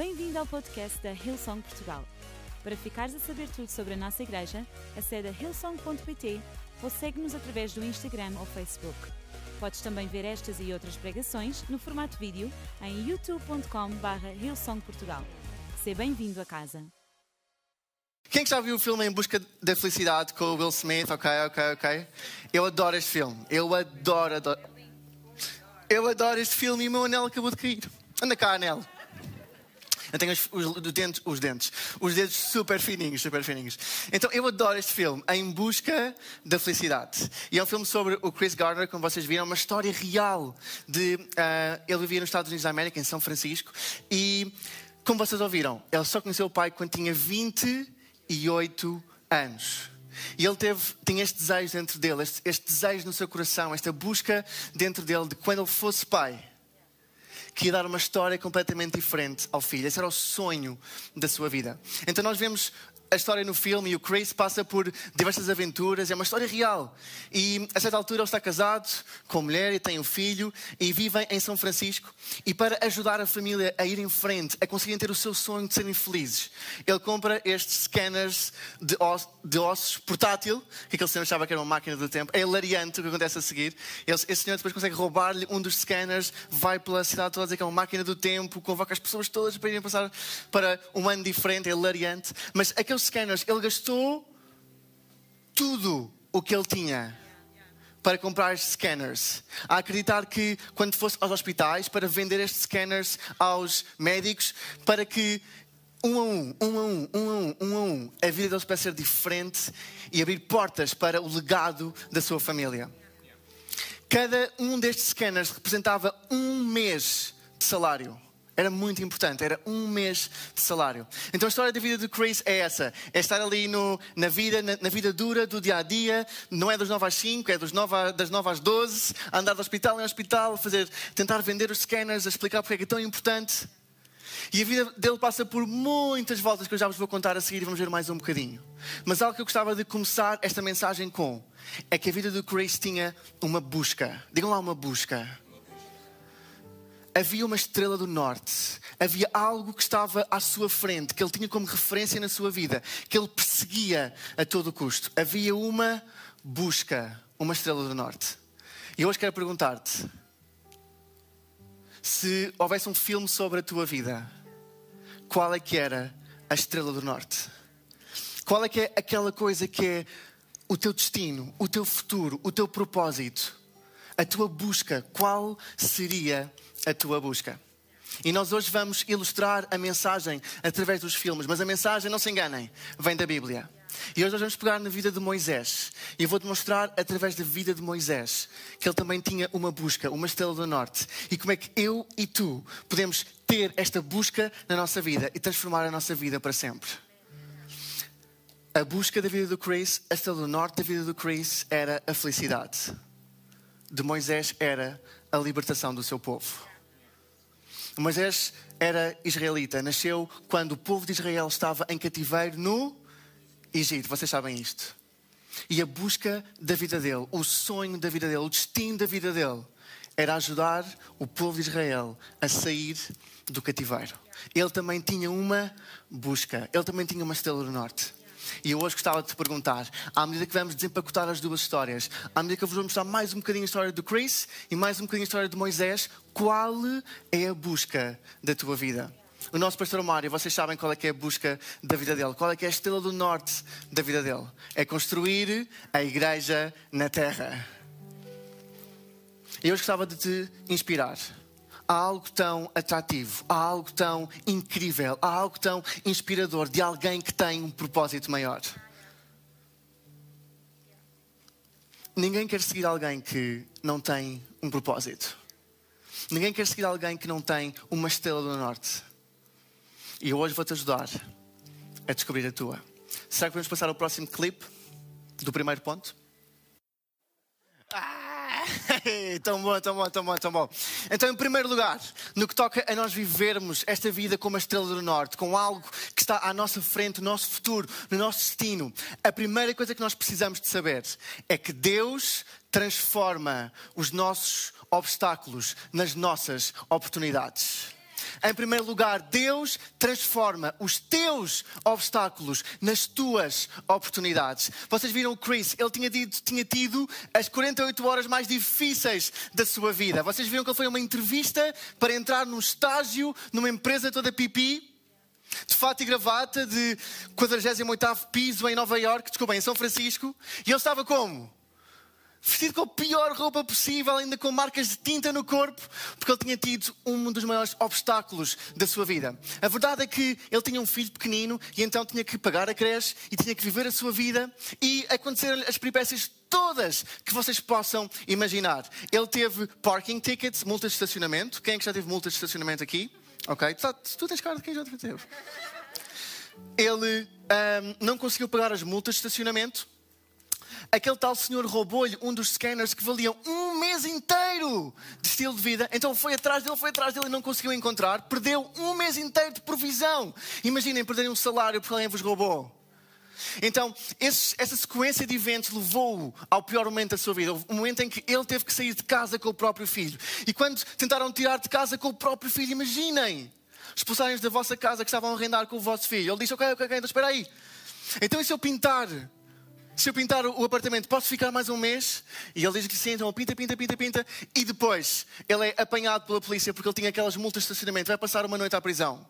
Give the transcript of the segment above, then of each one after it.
Bem-vindo ao podcast da Hillsong Portugal. Para ficares a saber tudo sobre a nossa igreja, acede a hillsong.pt ou segue-nos através do Instagram ou Facebook. Podes também ver estas e outras pregações no formato vídeo em youtube.com.br hillsongportugal. Seja bem-vindo a casa. Quem que já viu o filme Em Busca da Felicidade com o Will Smith? Ok, ok, ok. Eu adoro este filme. Eu adoro, adoro. Eu adoro este filme e o meu anel acabou de cair. Anda cá, anel. Eu tenho os, os, dentes, os dentes, os dedos super fininhos, super fininhos. Então eu adoro este filme, Em Busca da Felicidade. E é um filme sobre o Chris Gardner, como vocês viram, uma história real de. Uh, ele vivia nos Estados Unidos da América, em São Francisco, e como vocês ouviram, ele só conheceu o pai quando tinha 28 anos. E ele teve, tinha este desejo dentro dele, este, este desejo no seu coração, esta busca dentro dele de quando ele fosse pai que ia dar uma história completamente diferente ao filho. Esse era o sonho da sua vida. Então nós vemos a história no filme e o Chris passa por diversas aventuras, é uma história real. E a certa altura ele está casado com mulher e tem um filho e vivem em São Francisco. E para ajudar a família a ir em frente, a conseguirem ter o seu sonho de serem felizes, ele compra estes scanners de, osso, de ossos portátil, que aquele senhor achava que era uma máquina do tempo. É hilariante o que acontece a seguir. esse senhor depois consegue roubar-lhe um dos scanners, vai pela cidade toda a dizer que é uma máquina do tempo, convoca as pessoas todas para irem passar para um ano diferente, é hilariante. Mas aquele scanners, ele gastou tudo o que ele tinha para comprar scanners. A acreditar que quando fosse aos hospitais para vender estes scanners aos médicos, para que um a um, um a um, um a um, um a um, a vida deles pudesse ser diferente e abrir portas para o legado da sua família. Cada um destes scanners representava um mês de salário. Era muito importante, era um mês de salário. Então a história da vida de Chris é essa: é estar ali no, na vida, na, na, vida dura do dia a dia, não é das 9 às 5, é das 9, das 9 às 12, a andar de hospital em hospital, fazer, tentar vender os scanners, explicar porque é é tão importante. E a vida dele passa por muitas voltas que eu já vos vou contar a seguir e vamos ver mais um bocadinho. Mas algo que eu gostava de começar esta mensagem com é que a vida do Chris tinha uma busca. Digam lá uma busca havia uma estrela do norte, havia algo que estava à sua frente, que ele tinha como referência na sua vida, que ele perseguia a todo custo. Havia uma busca, uma estrela do norte. E hoje quero perguntar-te: se houvesse um filme sobre a tua vida, qual é que era a estrela do norte? Qual é que é aquela coisa que é o teu destino, o teu futuro, o teu propósito, a tua busca? Qual seria a tua busca. E nós hoje vamos ilustrar a mensagem através dos filmes, mas a mensagem, não se enganem, vem da Bíblia. E hoje nós vamos pegar na vida de Moisés. E eu vou-te mostrar, através da vida de Moisés, que ele também tinha uma busca, uma estrela do norte. E como é que eu e tu podemos ter esta busca na nossa vida e transformar a nossa vida para sempre. A busca da vida do Chris, a estrela do norte da vida do Chris era a felicidade. De Moisés era a libertação do seu povo. Moisés era israelita, nasceu quando o povo de Israel estava em cativeiro no Egito. Vocês sabem isto. E a busca da vida dele, o sonho da vida dele, o destino da vida dele, era ajudar o povo de Israel a sair do cativeiro. Ele também tinha uma busca, ele também tinha uma estrela do norte. E eu hoje gostava de te perguntar, à medida que vamos desempacotar as duas histórias, à medida que eu vos vou mostrar mais um bocadinho a história do Chris e mais um bocadinho a história de Moisés, qual é a busca da tua vida? O nosso pastor Mário, vocês sabem qual é que é a busca da vida dele, qual é que é a estrela do norte da vida dele? É construir a igreja na terra. E hoje gostava de te inspirar há algo tão atrativo, há algo tão incrível, há algo tão inspirador de alguém que tem um propósito maior. Ninguém quer seguir alguém que não tem um propósito. Ninguém quer seguir alguém que não tem uma estrela do norte. E eu hoje vou-te ajudar a descobrir a tua. Será que vamos passar ao próximo clipe do primeiro ponto? Ah! tão bom, tão bom, tão bom, tão bom. Então, em primeiro lugar, no que toca a nós vivermos esta vida como a estrela do norte, com algo que está à nossa frente, no nosso futuro, no nosso destino, a primeira coisa que nós precisamos de saber é que Deus transforma os nossos obstáculos nas nossas oportunidades. Em primeiro lugar, Deus transforma os teus obstáculos nas tuas oportunidades. Vocês viram o Chris, ele tinha tido, tinha tido as 48 horas mais difíceis da sua vida. Vocês viram que ele foi uma entrevista para entrar num estágio numa empresa toda pipi de fato e gravata, de 48 piso em Nova York, desculpa, em São Francisco, e ele estava como? Vestido com a pior roupa possível, ainda com marcas de tinta no corpo, porque ele tinha tido um dos maiores obstáculos da sua vida. A verdade é que ele tinha um filho pequenino e então tinha que pagar a creche e tinha que viver a sua vida e aconteceram as peripécias todas que vocês possam imaginar. Ele teve parking tickets, multas de estacionamento. Quem é que já teve multas de estacionamento aqui? Ok? Tu, tu tens cara de quem já teve. Ele um, não conseguiu pagar as multas de estacionamento aquele tal senhor roubou-lhe um dos scanners que valiam um mês inteiro de estilo de vida. Então foi atrás dele, foi atrás dele e não conseguiu encontrar. Perdeu um mês inteiro de provisão. Imaginem perderem um salário porque alguém vos roubou. Então, esse, essa sequência de eventos levou-o ao pior momento da sua vida. O momento em que ele teve que sair de casa com o próprio filho. E quando tentaram tirar de casa com o próprio filho, imaginem, expulsarem-nos da vossa casa que estavam a arrendar com o vosso filho. Ele disse: Ok, ok, ok, então espera aí. Então, e se eu pintar se eu pintar o apartamento, posso ficar mais um mês? E ele diz que sim, então pinta, pinta, pinta, pinta. E depois ele é apanhado pela polícia porque ele tinha aquelas multas de estacionamento. Vai passar uma noite à prisão.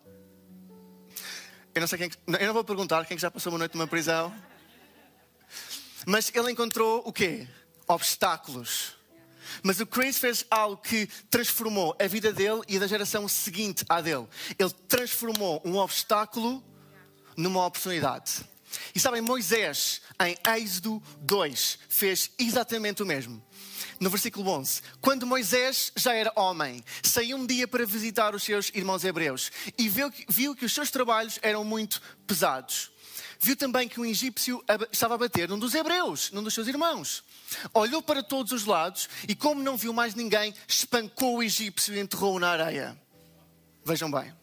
Eu não sei quem. Eu não vou perguntar quem já passou uma noite numa prisão. Mas ele encontrou o quê? Obstáculos. Mas o Chris fez algo que transformou a vida dele e da geração seguinte à dele. Ele transformou um obstáculo numa oportunidade. E sabem, Moisés, em Êxodo 2, fez exatamente o mesmo. No versículo 11, quando Moisés já era homem, saiu um dia para visitar os seus irmãos hebreus e viu que, viu que os seus trabalhos eram muito pesados. Viu também que um egípcio estava a bater num dos hebreus, num dos seus irmãos. Olhou para todos os lados e, como não viu mais ninguém, espancou o egípcio e enterrou-o na areia. Vejam bem.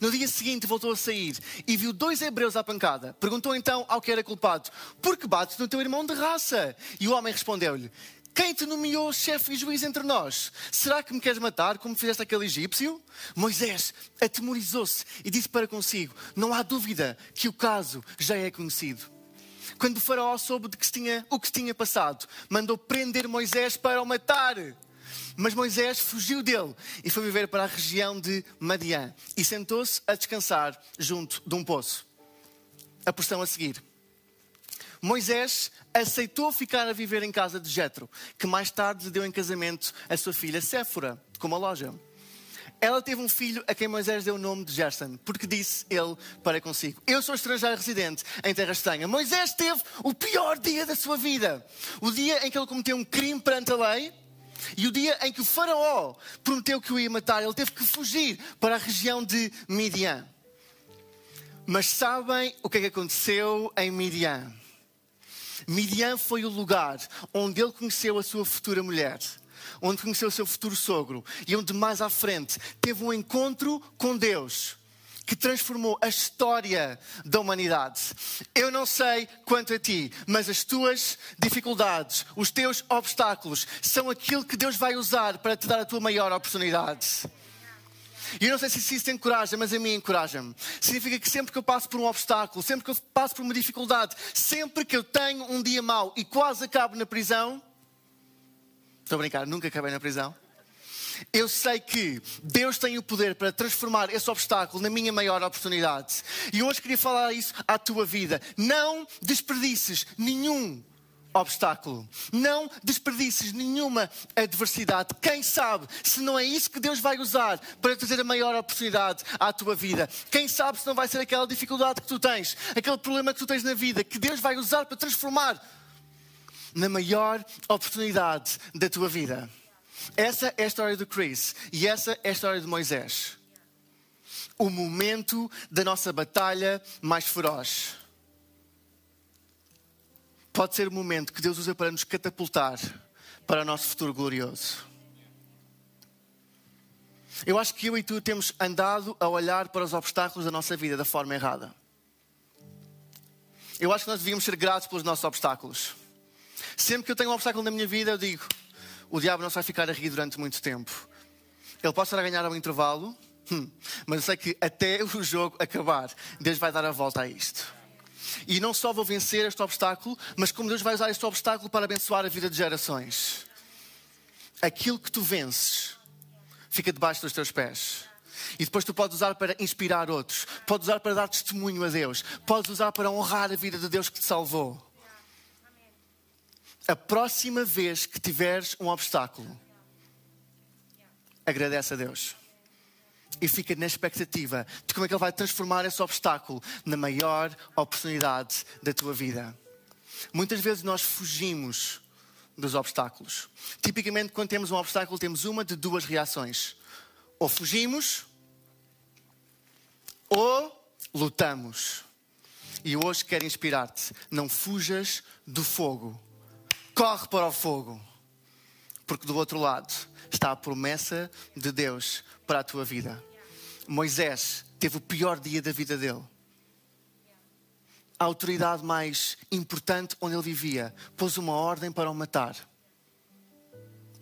No dia seguinte voltou a sair e viu dois hebreus à pancada. Perguntou então ao que era culpado: Por que bates no teu irmão de raça? E o homem respondeu-lhe: quem te nomeou chefe e juiz entre nós? Será que me queres matar como fizeste aquele egípcio? Moisés atemorizou-se e disse para consigo: Não há dúvida que o caso já é conhecido. Quando o faraó soube de que tinha, o que tinha passado, mandou prender Moisés para o matar. Mas Moisés fugiu dele e foi viver para a região de Madian e sentou-se a descansar junto de um poço. A porção a seguir. Moisés aceitou ficar a viver em casa de Jetro, que mais tarde deu em casamento a sua filha Séfora, com uma loja. Ela teve um filho a quem Moisés deu o nome de Gerson, porque disse ele para consigo: Eu sou estrangeiro residente em terra estranha. Moisés teve o pior dia da sua vida, o dia em que ele cometeu um crime perante a lei e o dia em que o Faraó prometeu que o ia matar, ele teve que fugir para a região de Midian. Mas sabem o que é que aconteceu em Midian? Midian foi o lugar onde ele conheceu a sua futura mulher, onde conheceu o seu futuro sogro e onde mais à frente teve um encontro com Deus que transformou a história da humanidade. Eu não sei quanto a ti, mas as tuas dificuldades, os teus obstáculos, são aquilo que Deus vai usar para te dar a tua maior oportunidade. E eu não sei se isso te encoraja, mas a mim encoraja-me. Significa que sempre que eu passo por um obstáculo, sempre que eu passo por uma dificuldade, sempre que eu tenho um dia mau e quase acabo na prisão, estou a brincar, nunca acabei na prisão eu sei que Deus tem o poder para transformar esse obstáculo na minha maior oportunidade. E hoje queria falar isso à tua vida. Não desperdices nenhum obstáculo. Não desperdices nenhuma adversidade. Quem sabe se não é isso que Deus vai usar para trazer a maior oportunidade à tua vida? Quem sabe se não vai ser aquela dificuldade que tu tens, aquele problema que tu tens na vida, que Deus vai usar para transformar na maior oportunidade da tua vida? Essa é a história do Chris e essa é a história de Moisés. O momento da nossa batalha mais feroz. Pode ser o momento que Deus usa para nos catapultar para o nosso futuro glorioso. Eu acho que eu e tu temos andado a olhar para os obstáculos da nossa vida da forma errada. Eu acho que nós devíamos ser gratos pelos nossos obstáculos. Sempre que eu tenho um obstáculo na minha vida, eu digo: o diabo não vai ficar a rir durante muito tempo. Ele pode estar a ganhar ao intervalo, Hum, mas eu sei que até o jogo acabar, Deus vai dar a volta a isto. E não só vou vencer este obstáculo, mas como Deus vai usar este obstáculo para abençoar a vida de gerações. Aquilo que tu vences fica debaixo dos teus pés. E depois tu podes usar para inspirar outros, podes usar para dar testemunho a Deus, podes usar para honrar a vida de Deus que te salvou. A próxima vez que tiveres um obstáculo, agradece a Deus. E fica na expectativa de como é que Ele vai transformar esse obstáculo na maior oportunidade da tua vida. Muitas vezes nós fugimos dos obstáculos. Tipicamente, quando temos um obstáculo, temos uma de duas reações: ou fugimos, ou lutamos. E hoje quero inspirar-te: não fujas do fogo, corre para o fogo, porque do outro lado está a promessa de Deus para a tua vida. Moisés teve o pior dia da vida dele. A autoridade mais importante onde ele vivia pôs uma ordem para o matar.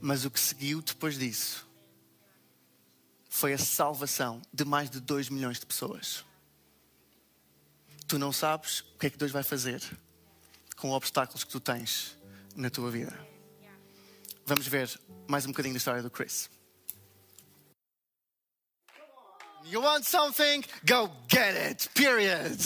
Mas o que seguiu depois disso foi a salvação de mais de 2 milhões de pessoas. Tu não sabes o que é que Deus vai fazer com obstáculos que tu tens na tua vida. Vamos ver mais um bocadinho da história do Chris. You want something? Go get it. Period.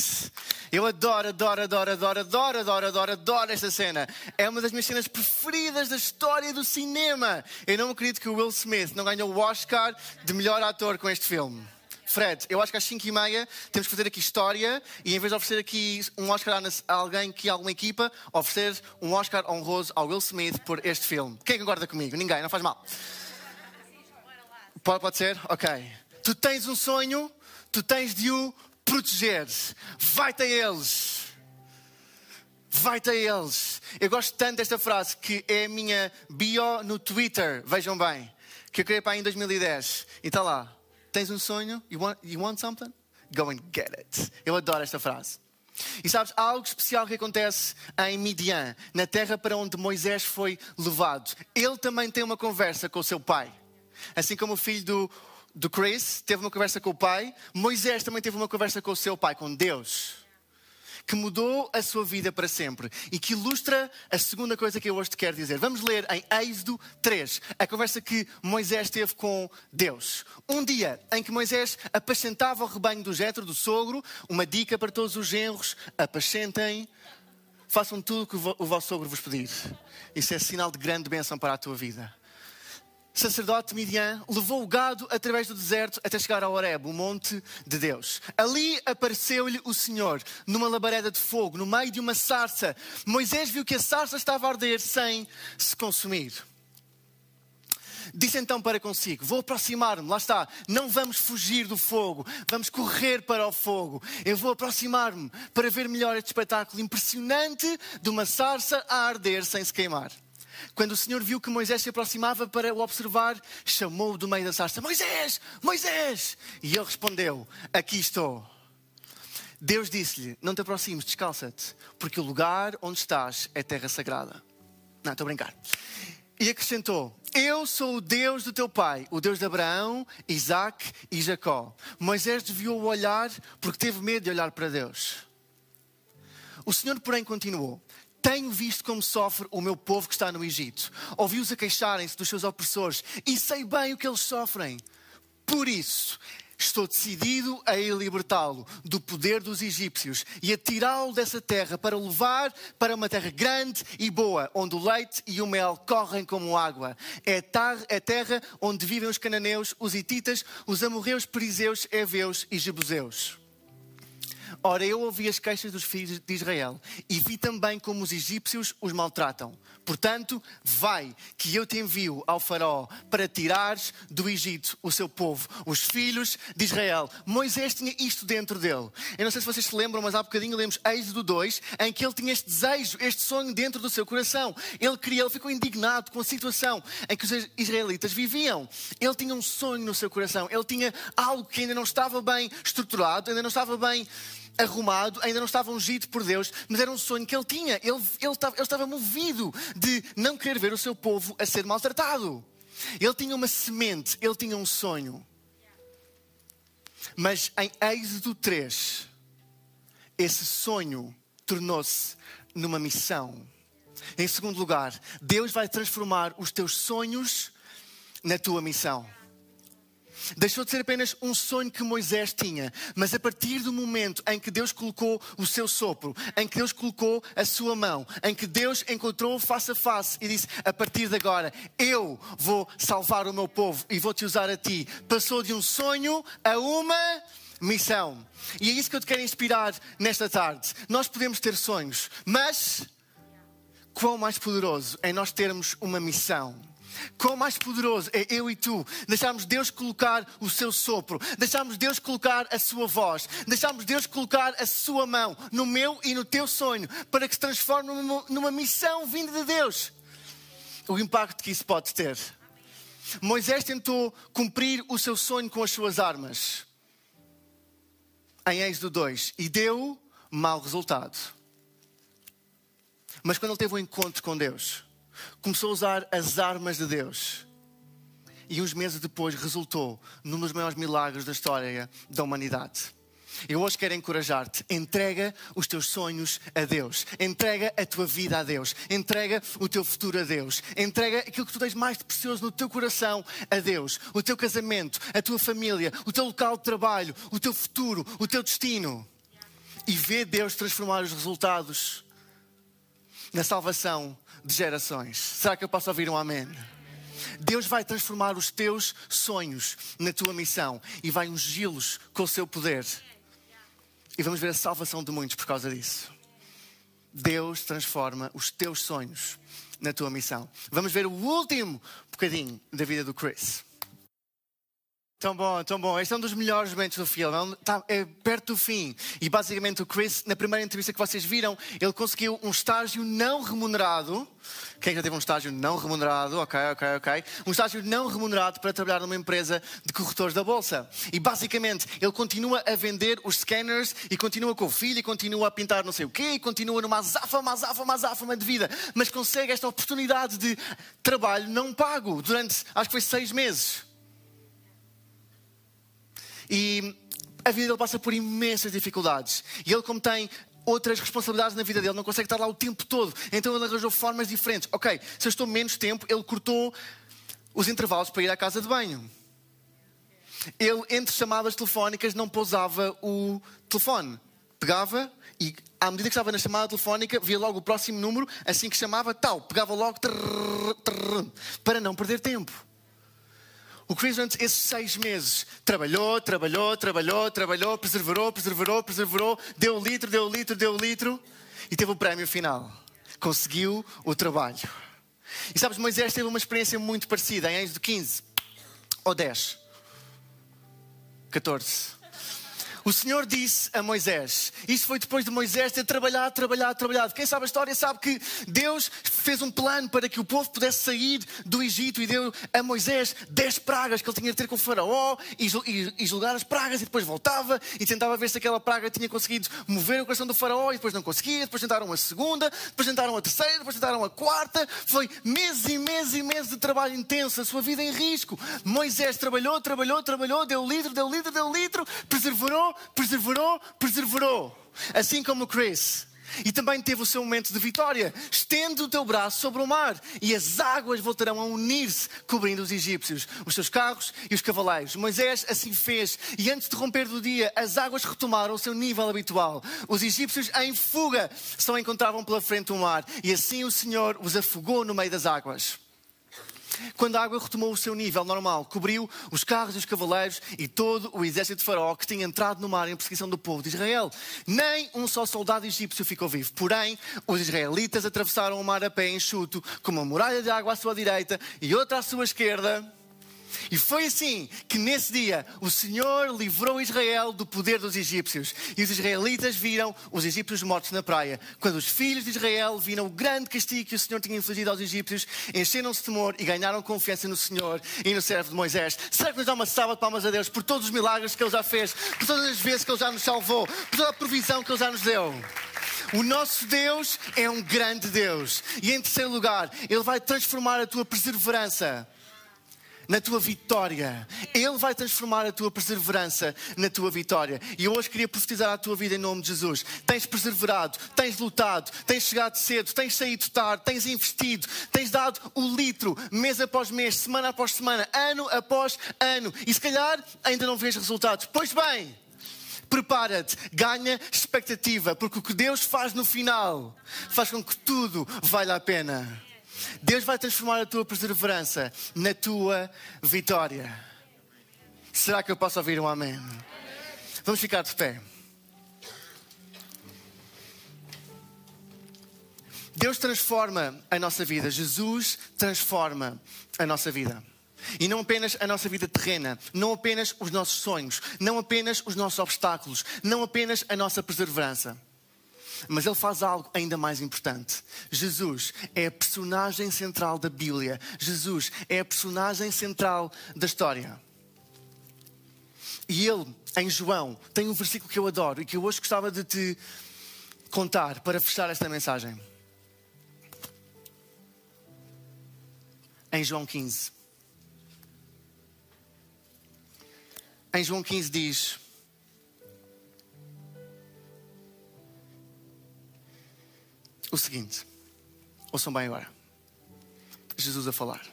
Eu adoro, adoro, adoro, adoro, adoro, adoro, adoro, adoro esta cena. É uma das minhas cenas preferidas da história do cinema. Eu não acredito que o Will Smith não ganhou o Oscar de melhor ator com este filme. Fred, eu acho que às 5 e meia temos que fazer aqui história e em vez de oferecer aqui um Oscar a alguém que alguma equipa, oferecer um Oscar honroso ao Will Smith por este filme. Quem concorda comigo? Ninguém, não faz mal. Pode, pode ser? Ok. Tu tens um sonho, tu tens de o proteger. Vai-te a eles. Vai-te a eles. Eu gosto tanto desta frase que é a minha bio no Twitter. Vejam bem. Que eu criei para aí em 2010. E está lá. Tens um sonho? You want, you want something? Go and get it. Eu adoro esta frase. E sabes, há algo especial que acontece em Midian, na terra para onde Moisés foi levado. Ele também tem uma conversa com o seu pai. Assim como o filho do do Chris teve uma conversa com o pai, Moisés também teve uma conversa com o seu pai, com Deus, que mudou a sua vida para sempre e que ilustra a segunda coisa que eu hoje te quero dizer. Vamos ler em Êxodo 3, a conversa que Moisés teve com Deus. Um dia em que Moisés apacentava o rebanho do Jetro, do sogro, uma dica para todos os genros: apacentem façam tudo o que o vosso sogro vos pedir. Isso é sinal de grande bênção para a tua vida sacerdote Midian levou o gado através do deserto até chegar ao Horeb, o monte de Deus. Ali apareceu-lhe o Senhor, numa labareda de fogo, no meio de uma sarça. Moisés viu que a sarça estava a arder sem se consumir. Disse então para consigo: Vou aproximar-me, lá está, não vamos fugir do fogo, vamos correr para o fogo. Eu vou aproximar-me para ver melhor este espetáculo impressionante de uma sarça a arder sem se queimar. Quando o Senhor viu que Moisés se aproximava para o observar, chamou-o do meio da sarça: Moisés, Moisés! E ele respondeu: Aqui estou. Deus disse-lhe: Não te aproximes, descalça-te, porque o lugar onde estás é terra sagrada. Não, estou a brincar. E acrescentou: Eu sou o Deus do teu pai, o Deus de Abraão, Isaac e Jacó. Moisés desviou o olhar porque teve medo de olhar para Deus. O Senhor, porém, continuou: tenho visto como sofre o meu povo que está no Egito. Ouvi-os a queixarem-se dos seus opressores e sei bem o que eles sofrem. Por isso, estou decidido a libertá-lo do poder dos egípcios e a tirá-lo dessa terra para o levar para uma terra grande e boa, onde o leite e o mel correm como água. É a terra onde vivem os cananeus, os hititas, os amorreus, perizeus, heveus e jebuseus. Ora, eu ouvi as queixas dos filhos de Israel e vi também como os egípcios os maltratam. Portanto, vai, que eu te envio ao Faraó para tirares do Egito o seu povo, os filhos de Israel. Moisés tinha isto dentro dele. Eu não sei se vocês se lembram, mas há bocadinho lemos Êxodo 2, em que ele tinha este desejo, este sonho dentro do seu coração. Ele queria, ele ficou indignado com a situação em que os israelitas viviam. Ele tinha um sonho no seu coração, ele tinha algo que ainda não estava bem estruturado, ainda não estava bem arrumado, ainda não estava ungido por Deus, mas era um sonho que ele tinha. Ele, ele, estava, ele estava movido de não querer ver o seu povo a ser maltratado. Ele tinha uma semente, ele tinha um sonho. Mas em Êxodo 3, esse sonho tornou-se numa missão. Em segundo lugar, Deus vai transformar os teus sonhos na tua missão. Deixou de ser apenas um sonho que Moisés tinha, mas a partir do momento em que Deus colocou o seu sopro, em que Deus colocou a sua mão, em que Deus encontrou face a face e disse: A partir de agora, eu vou salvar o meu povo e vou te usar a ti. Passou de um sonho a uma missão. E é isso que eu te quero inspirar nesta tarde. Nós podemos ter sonhos, mas quão mais poderoso é nós termos uma missão. Quão mais poderoso é eu e tu deixarmos Deus colocar o seu sopro, deixarmos Deus colocar a sua voz, deixarmos Deus colocar a sua mão no meu e no teu sonho, para que se transforme numa, missão vinda de Deus. O impacto que isso pode ter. Moisés tentou cumprir o seu sonho com as suas armas, em Êxodo 2, e deu mau resultado. Mas quando ele teve um encontro com Deus, começou a usar as armas de Deus. E uns meses depois resultou num dos maiores milagres da história da humanidade. Eu hoje quero encorajar-te. Entrega os teus sonhos a Deus. Entrega a tua vida a Deus. Entrega o teu futuro a Deus. Entrega aquilo que tu tens mais de precioso no teu coração a Deus. O teu casamento, a tua família, o teu local de trabalho, o teu futuro, o teu destino. E vê Deus transformar os resultados na salvação de gerações. Será que eu posso ouvir um amém? Deus vai transformar os teus sonhos na tua missão e vai ungí-los com o seu poder. E vamos ver a salvação de muitos por causa disso. Deus transforma os teus sonhos na tua missão. Vamos ver o último bocadinho da vida do Chris. Tão bom, tão bom. Este é um dos melhores momentos do filme. É, é perto do fim. E basicamente o Chris, na primeira entrevista que vocês viram, ele conseguiu um estágio não remunerado. Quem já teve um estágio não remunerado? Ok, ok, ok. Um estágio não remunerado para trabalhar numa empresa de corretores da Bolsa. E basicamente ele continua a vender os scanners e continua com o filho e continua a pintar não sei o quê e continua numa azáfama, azáfama, azáfama de vida. Mas consegue esta oportunidade de trabalho não pago durante, acho que foi seis meses. E a vida dele passa por imensas dificuldades. E ele, como tem outras responsabilidades na vida dele, não consegue estar lá o tempo todo. Então ele arranjou formas diferentes. Ok, se eu estou menos tempo, ele cortou os intervalos para ir à casa de banho. Ele, entre chamadas telefónicas, não pousava o telefone. Pegava e, à medida que estava na chamada telefónica, via logo o próximo número, assim que chamava, tal, pegava logo, trrr, trrr, para não perder tempo. O Chris durante esses seis meses trabalhou, trabalhou, trabalhou, trabalhou, perseverou, perseverou, perseverou, deu litro, deu litro, deu litro e teve o prémio final. Conseguiu o trabalho. E sabes, Moisés teve uma experiência muito parecida em Êxodo 15 ou 10, 14. O Senhor disse a Moisés, isso foi depois de Moisés ter trabalhado, trabalhado, trabalhado. Quem sabe a história sabe que Deus fez um plano para que o povo pudesse sair do Egito e deu a Moisés dez pragas que ele tinha de ter com o faraó e, julgar as pragas e depois voltava e tentava ver se aquela praga tinha conseguido mover o coração do faraó e depois não conseguia, depois tentaram a segunda, depois tentaram a terceira, depois tentaram a quarta. Foi meses e meses e meses de trabalho intenso, a sua vida em risco. Moisés trabalhou, trabalhou, trabalhou, deu litro, deu litro, deu litro, perseverou, perseverou, perseverou. Assim como o Chris. E também teve o seu momento de vitória. Estende o teu braço sobre o mar e as águas voltarão a unir-se, cobrindo os egípcios, os seus carros e os cavaleiros. Moisés assim fez e antes de romper do dia, as águas retomaram o seu nível habitual. Os egípcios em fuga só encontravam pela frente o mar e assim o Senhor os afogou no meio das águas. Quando a água retomou o seu nível normal, cobriu os carros e os cavaleiros e todo o exército de Faraó que tinha entrado no mar em perseguição do povo de Israel. Nem um só soldado egípcio ficou vivo. Porém, os israelitas atravessaram o mar a pé enxuto, com uma muralha de água à sua direita e outra à sua esquerda e foi assim que nesse dia o Senhor livrou Israel do poder dos egípcios. E os israelitas viram os egípcios mortos na praia. Quando os filhos de Israel viram o grande castigo que o Senhor tinha infligido aos egípcios, encheram-se de temor e ganharam confiança no Senhor e no servo de Moisés. Será que nos dá uma salva de palmas a Deus por todos os milagres que Ele já fez, por todas as vezes que Ele já nos salvou, por toda a provisão que Ele já nos deu? O nosso Deus é um grande Deus. E em terceiro lugar, Ele vai transformar a tua perseverança na tua vitória. Ele vai transformar a tua perseverança na tua vitória. E eu hoje queria profetizar a tua vida em nome de Jesus. Tens perseverado, tens lutado, tens chegado cedo, tens saído tarde, tens investido, tens dado o litro mês após mês, semana após semana, ano após ano. E se calhar ainda não vês resultados. Pois bem, prepara-te, ganha expectativa, porque o que Deus faz no final faz com que tudo valha a pena. Deus vai transformar a tua perseverança na tua vitória. Será que eu posso ouvir um amém? Vamos ficar de pé. Deus transforma a nossa vida. Jesus transforma a nossa vida. E não apenas a nossa vida terrena, não apenas os nossos sonhos, não apenas os nossos obstáculos, não apenas a nossa perseverança. Mas ele faz algo ainda mais importante. Jesus é a personagem central da Bíblia. Jesus é a personagem central da história. E ele, em João, tem um versículo que eu adoro e que eu hoje gostava de te contar para fechar esta mensagem. Em João 15. Em João 15 diz: o seguinte: ouçam bem agora. Jesus a falar.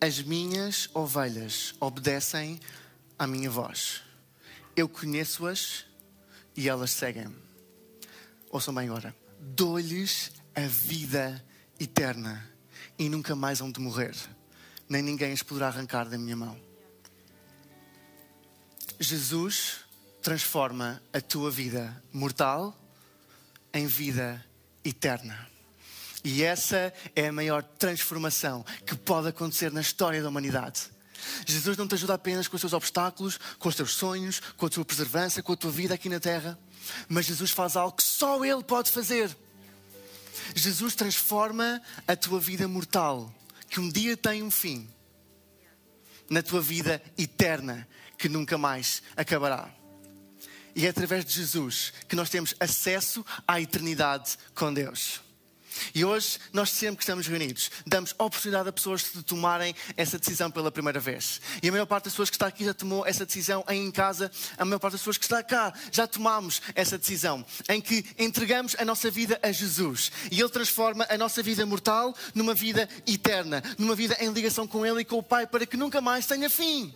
As minhas ovelhas obedecem à minha voz. Eu conheço-as e elas seguem-me. Ouçam bem agora. Dou-lhes a vida eterna e nunca mais hão de morrer, nem ninguém as poderá arrancar da minha mão. Jesus transforma a tua vida mortal em vida eterna. E essa é a maior transformação que pode acontecer na história da humanidade. Jesus não te ajuda apenas com os teus obstáculos, com os teus sonhos, com a tua preservança, com a tua vida aqui na terra, mas Jesus faz algo que só Ele pode fazer. Jesus transforma a tua vida mortal, que um dia tem um fim, na tua vida eterna, que nunca mais acabará. E é através de Jesus que nós temos acesso à eternidade com Deus. E hoje, nós sempre que estamos reunidos, damos oportunidade a pessoas de tomarem essa decisão pela primeira vez. E a maior parte das pessoas que está aqui já tomou essa decisão em casa, a maior parte das pessoas que está cá já tomamos essa decisão, em que entregamos a nossa vida a Jesus. E Ele transforma a nossa vida mortal numa vida eterna, numa vida em ligação com Ele e com o Pai, para que nunca mais tenha fim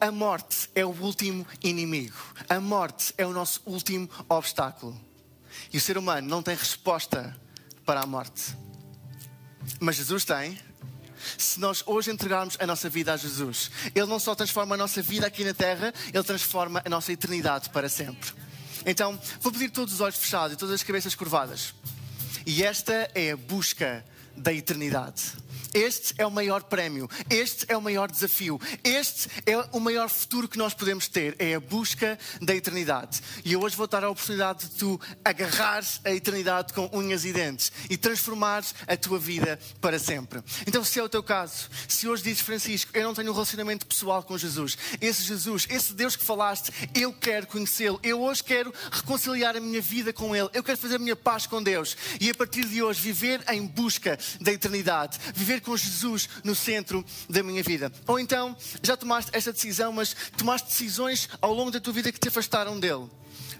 a morte é o último inimigo. A morte é o nosso último obstáculo. E o ser humano não tem resposta para a morte. Mas Jesus tem. Se nós hoje entregarmos a nossa vida a Jesus, Ele não só transforma a nossa vida aqui na terra, Ele transforma a nossa eternidade para sempre. Então, vou pedir todos os olhos fechados e todas as cabeças curvadas. E esta é a busca da eternidade. Este é o maior prémio, este é o maior desafio, este é o maior futuro que nós podemos ter, é a busca da eternidade. E eu hoje vou dar a oportunidade de tu agarrares a eternidade com unhas e dentes e transformares a tua vida para sempre. Então, se é o teu caso, se hoje dizes, Francisco, eu não tenho um relacionamento pessoal com Jesus, esse Jesus, esse Deus que falaste, eu quero conhecê-lo, eu hoje quero reconciliar a minha vida com Ele, eu quero fazer a minha paz com Deus. E a partir de hoje viver em busca da eternidade, viver com Jesus no centro da minha vida. Ou então já tomaste essa decisão, mas tomaste decisões ao longo da tua vida que te afastaram dele.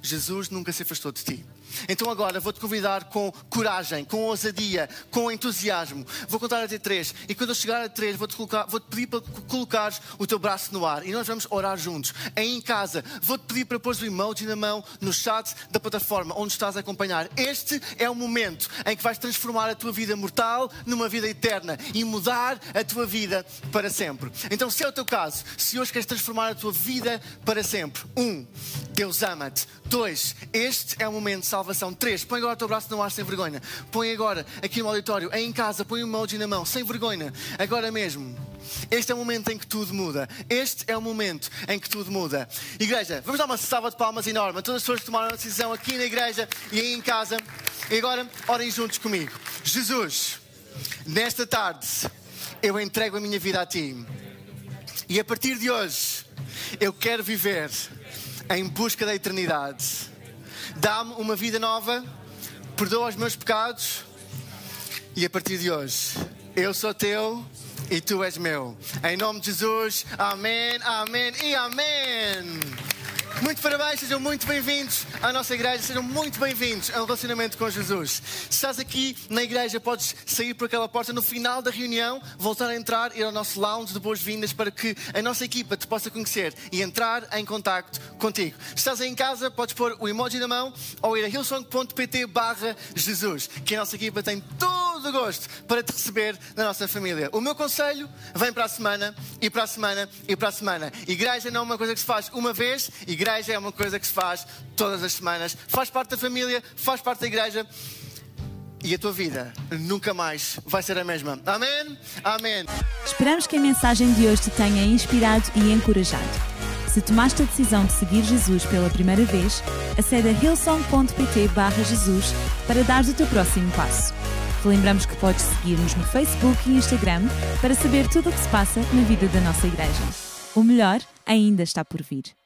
Jesus nunca se afastou de ti. Então agora vou-te convidar com coragem, com ousadia, com entusiasmo. Vou contar até três. E quando eu chegar a três, vou-te vou pedir para colocares o teu braço no ar. E nós vamos orar juntos. Aí em casa, vou-te pedir para pôr o emoji na mão no chat da plataforma onde estás a acompanhar. Este é o momento em que vais transformar a tua vida mortal numa vida eterna e mudar a tua vida para sempre. Então, se é o teu caso, se hoje queres transformar a tua vida para sempre, um, Deus ama-te. Dois, este é o momento de salvação. Três, põe agora o teu braço no ar sem vergonha. Põe agora aqui no auditório, em casa, põe o emoji na mão, sem vergonha. Agora mesmo. Este é o momento em que tudo muda. Este é o momento em que tudo muda. Igreja, vamos dar uma salva de palmas enorme a todas as pessoas que tomaram a decisão aqui na igreja e aí em casa. E agora, orem juntos comigo. Jesus, nesta tarde, eu entrego a minha vida a Ti. E a partir de hoje, eu quero viver em busca da eternidade. Dá-me uma vida nova, perdoa os meus pecados e a partir de hoje Eu sou teu e tu és meu. Em nome de Jesus, amém, amém e amém. Muito parabéns, sejam muito bem-vindos à nossa igreja, sejam muito bem-vindos ao relacionamento com Jesus. Se estás aqui na igreja, podes sair por aquela porta no final da reunião, voltar a entrar, ir ao nosso lounge de boas-vindas para que a nossa equipa te possa conhecer e entrar em contacto contigo. Se estás aí em casa, podes pôr o emoji na mão ou ir a hillsong.pt barra Jesus, que a nossa equipa tem todo o gosto para te receber na nossa família. O meu conselho, vem para a semana e para a semana e para a semana. Igreja não é uma coisa que se faz uma vez, igreja é uma coisa que se faz todas as semanas. Faz parte da família, faz parte da igreja. E a tua vida nunca mais vai ser a mesma. Amém? Amém. Esperamos que a mensagem de hoje te tenha inspirado e encorajado. Se tomaste a decisão de seguir Jesus pela primeira vez, acede a hillsong.pt barra Jesus para dar o teu próximo passo. Lembramos que podes seguir-nos no Facebook e Instagram para saber tudo o que se passa na vida da nossa igreja. O melhor ainda está por vir.